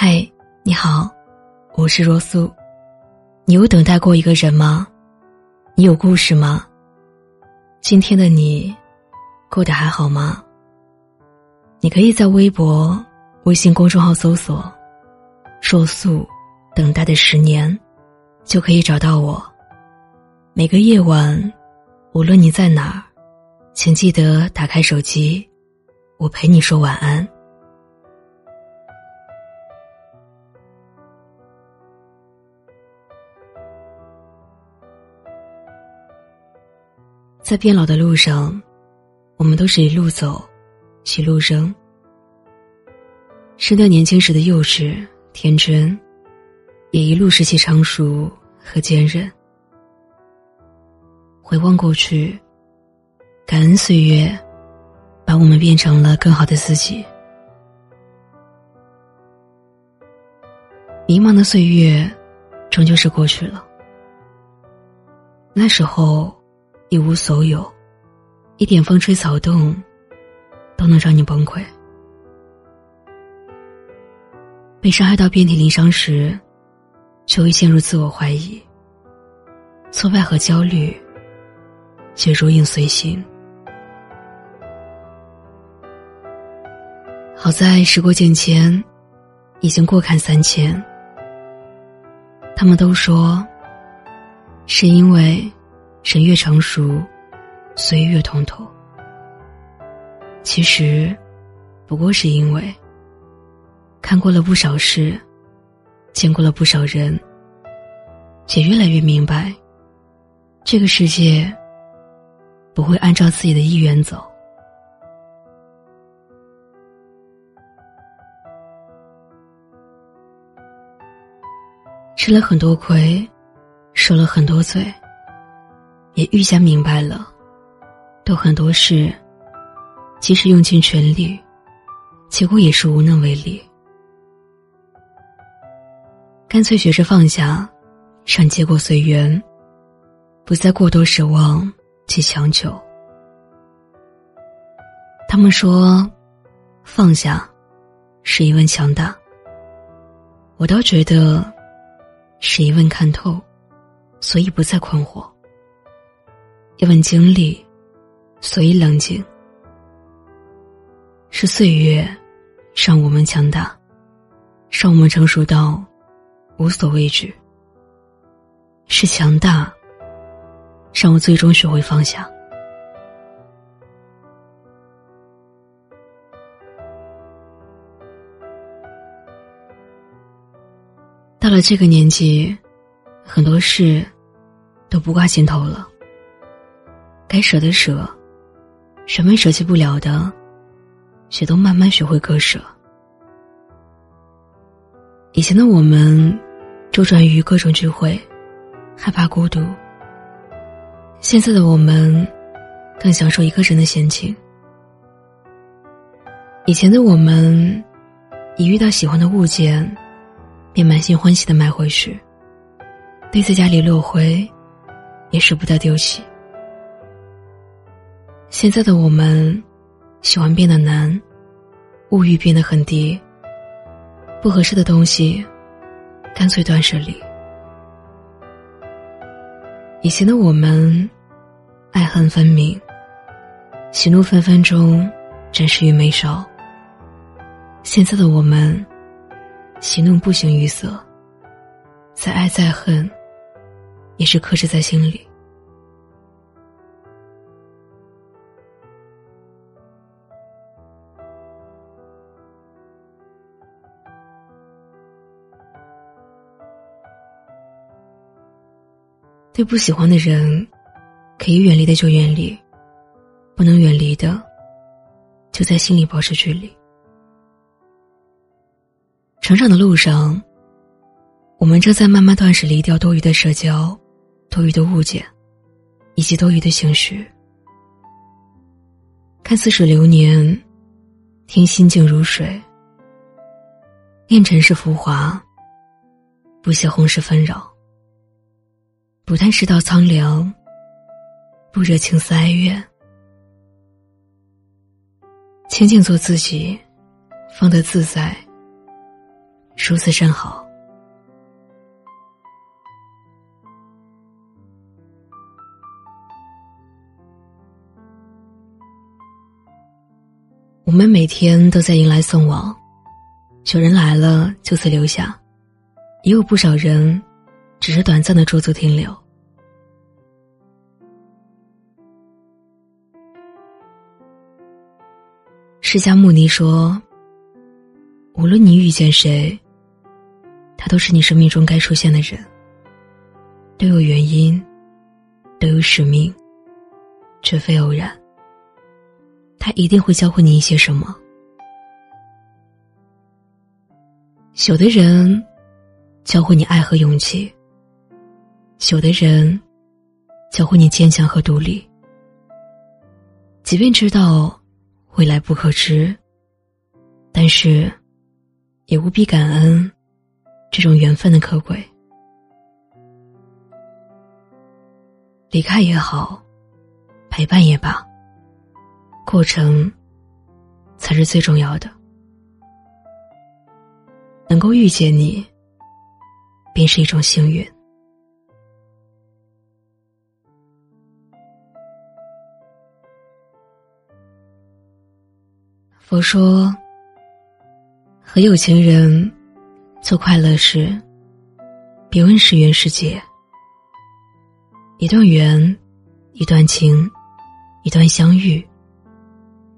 嗨，你好，我是若素。你有等待过一个人吗？你有故事吗？今天的你过得还好吗？你可以在微博、微信公众号搜索“若素等待的十年”，就可以找到我。每个夜晚，无论你在哪儿，请记得打开手机，我陪你说晚安。在变老的路上，我们都是一路走，一路扔。失掉年轻时的幼稚、天真，也一路拾起成熟和坚韧。回望过去，感恩岁月，把我们变成了更好的自己。迷茫的岁月，终究是过去了。那时候。一无所有，一点风吹草动，都能让你崩溃。被伤害到遍体鳞伤时，就会陷入自我怀疑。挫败和焦虑，且如影随形。好在时过境迁，已经过坎三千。他们都说，是因为。人越成熟，岁月越通透。其实，不过是因为看过了不少事，见过了不少人，也越来越明白，这个世界不会按照自己的意愿走。吃了很多亏，受了很多罪。也愈加明白了，都很多事，即使用尽全力，结果也是无能为力。干脆学着放下，让结果随缘，不再过多奢望及强求。他们说，放下是一问强大，我倒觉得是一问看透，所以不再困惑。一份经历，所以冷静。是岁月，让我们强大，让我们成熟到无所畏惧。是强大，让我最终学会放下。到了这个年纪，很多事都不挂心头了。该舍的舍，什么舍弃不了的，也都慢慢学会割舍。以前的我们，周转于各种聚会，害怕孤独。现在的我们，更享受一个人的闲情。以前的我们，一遇到喜欢的物件，便满心欢喜的买回去。堆在家里落灰，也舍不得丢弃。现在的我们，喜欢变得难，物欲变得很低。不合适的东西，干脆断舍离。以前的我们，爱恨分明，喜怒纷纷中，展示于眉梢。现在的我们，喜怒不形于色，再爱再恨，也是克制在心里。对不喜欢的人，可以远离的就远离，不能远离的，就在心里保持距离。成长的路上，我们正在慢慢断舍离掉多余的社交、多余的物件，以及多余的情绪。看似水流年，听心静如水，念尘世浮华，不写红世纷扰。不叹世道苍凉，不惹情思哀怨，清静做自己，方得自在。如此甚好。我们每天都在迎来送往，有人来了就此留下，也有不少人只是短暂的驻足停留。释迦牟尼说：“无论你遇见谁，他都是你生命中该出现的人，都有原因，都有使命，绝非偶然。”他一定会教会你一些什么。有的人教会你爱和勇气，有的人教会你坚强和独立。即便知道未来不可知，但是也务必感恩这种缘分的可贵。离开也好，陪伴也罢。过程才是最重要的。能够遇见你，便是一种幸运。佛说，和有情人做快乐事，别问是缘是劫。一段缘，一段情，一段相遇。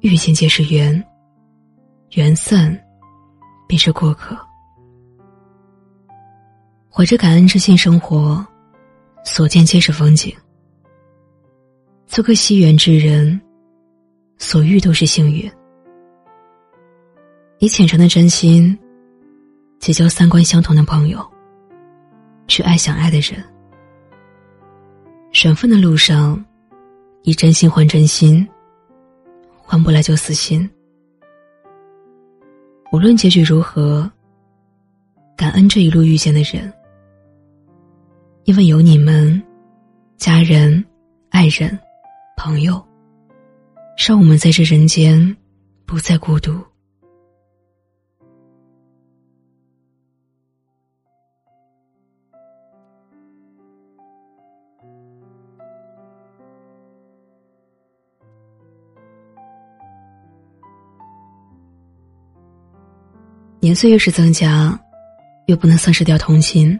遇见皆是缘，缘散便是过客。怀着感恩之心生活，所见皆是风景。做个惜缘之人，所遇都是幸运。以虔诚的真心结交三观相同的朋友，去爱想爱的人。缘分的路上，以真心换真心。换不来就死心。无论结局如何，感恩这一路遇见的人，因为有你们，家人、爱人、朋友，让我们在这人间不再孤独。年岁越是增加，越不能丧失掉童心。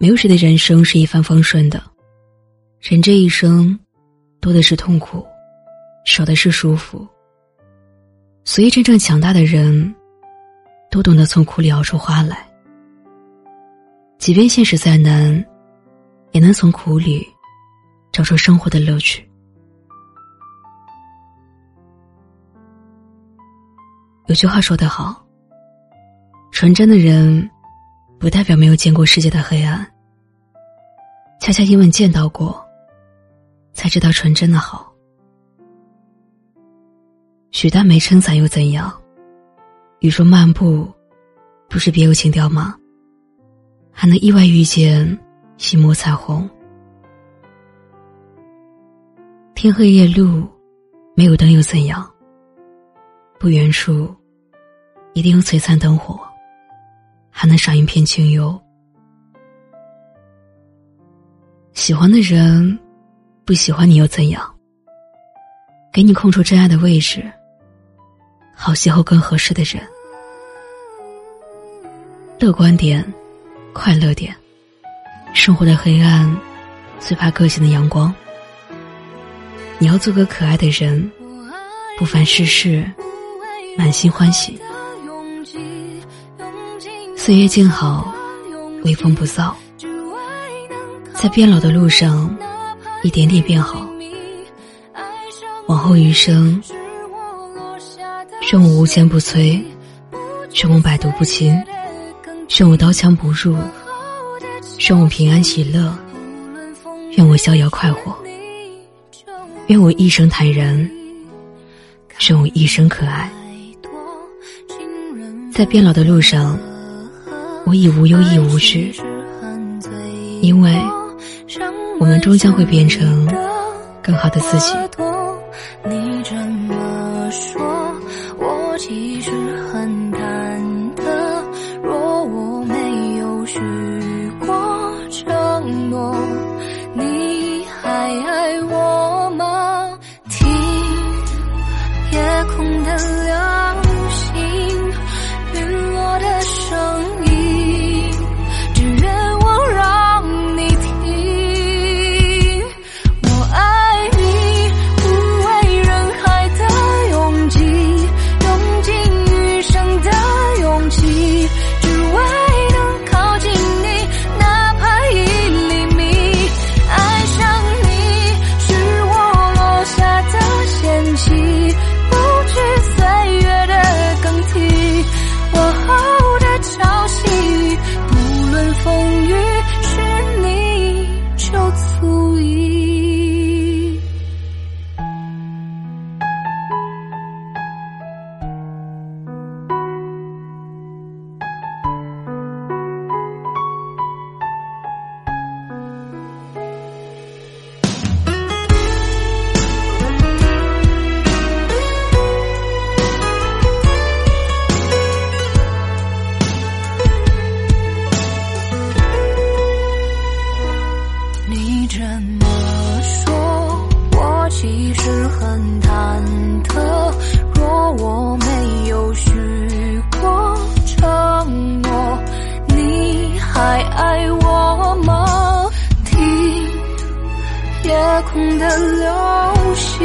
没有谁的人生是一帆风顺的，人这一生，多的是痛苦，少的是舒服。所以，真正强大的人，都懂得从苦里熬出花来。即便现实再难，也能从苦里找出生活的乐趣。句话说得好：“纯真的人，不代表没有见过世界的黑暗。恰恰因为见到过，才知道纯真的好。许大没撑伞又怎样？雨中漫步，不是别有情调吗？还能意外遇见一抹彩虹。天黑夜路，没有灯又怎样？不远处。”一定有璀璨灯火，还能赏一片清幽。喜欢的人，不喜欢你又怎样？给你空出真爱的位置，好邂逅更合适的人。乐观点，快乐点。生活的黑暗，最怕个性的阳光。你要做个可爱的人，不烦世事，满心欢喜。岁月静好，微风不燥，在变老的路上，一点点变好。往后余生，愿我无坚不摧，愿我百毒不侵，愿我刀枪不入，愿我平安喜乐，愿我逍遥快活，愿我一生坦然，愿我一生可爱。在变老的路上。我已无忧亦无惧，因为我们终将会变成更好的自己。这么说我其实很忐忑若我没有许过承诺你还爱我吗？听夜空的流星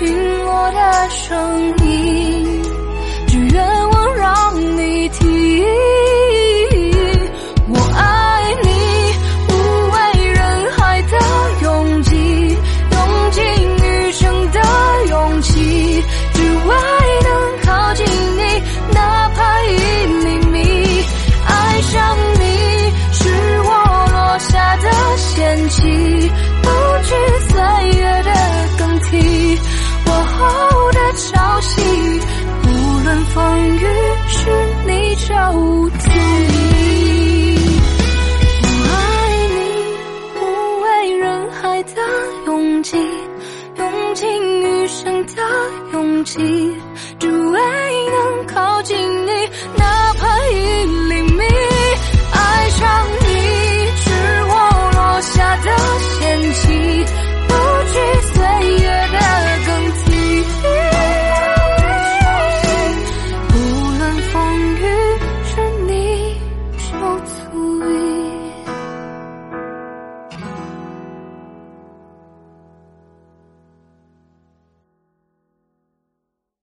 陨落的声音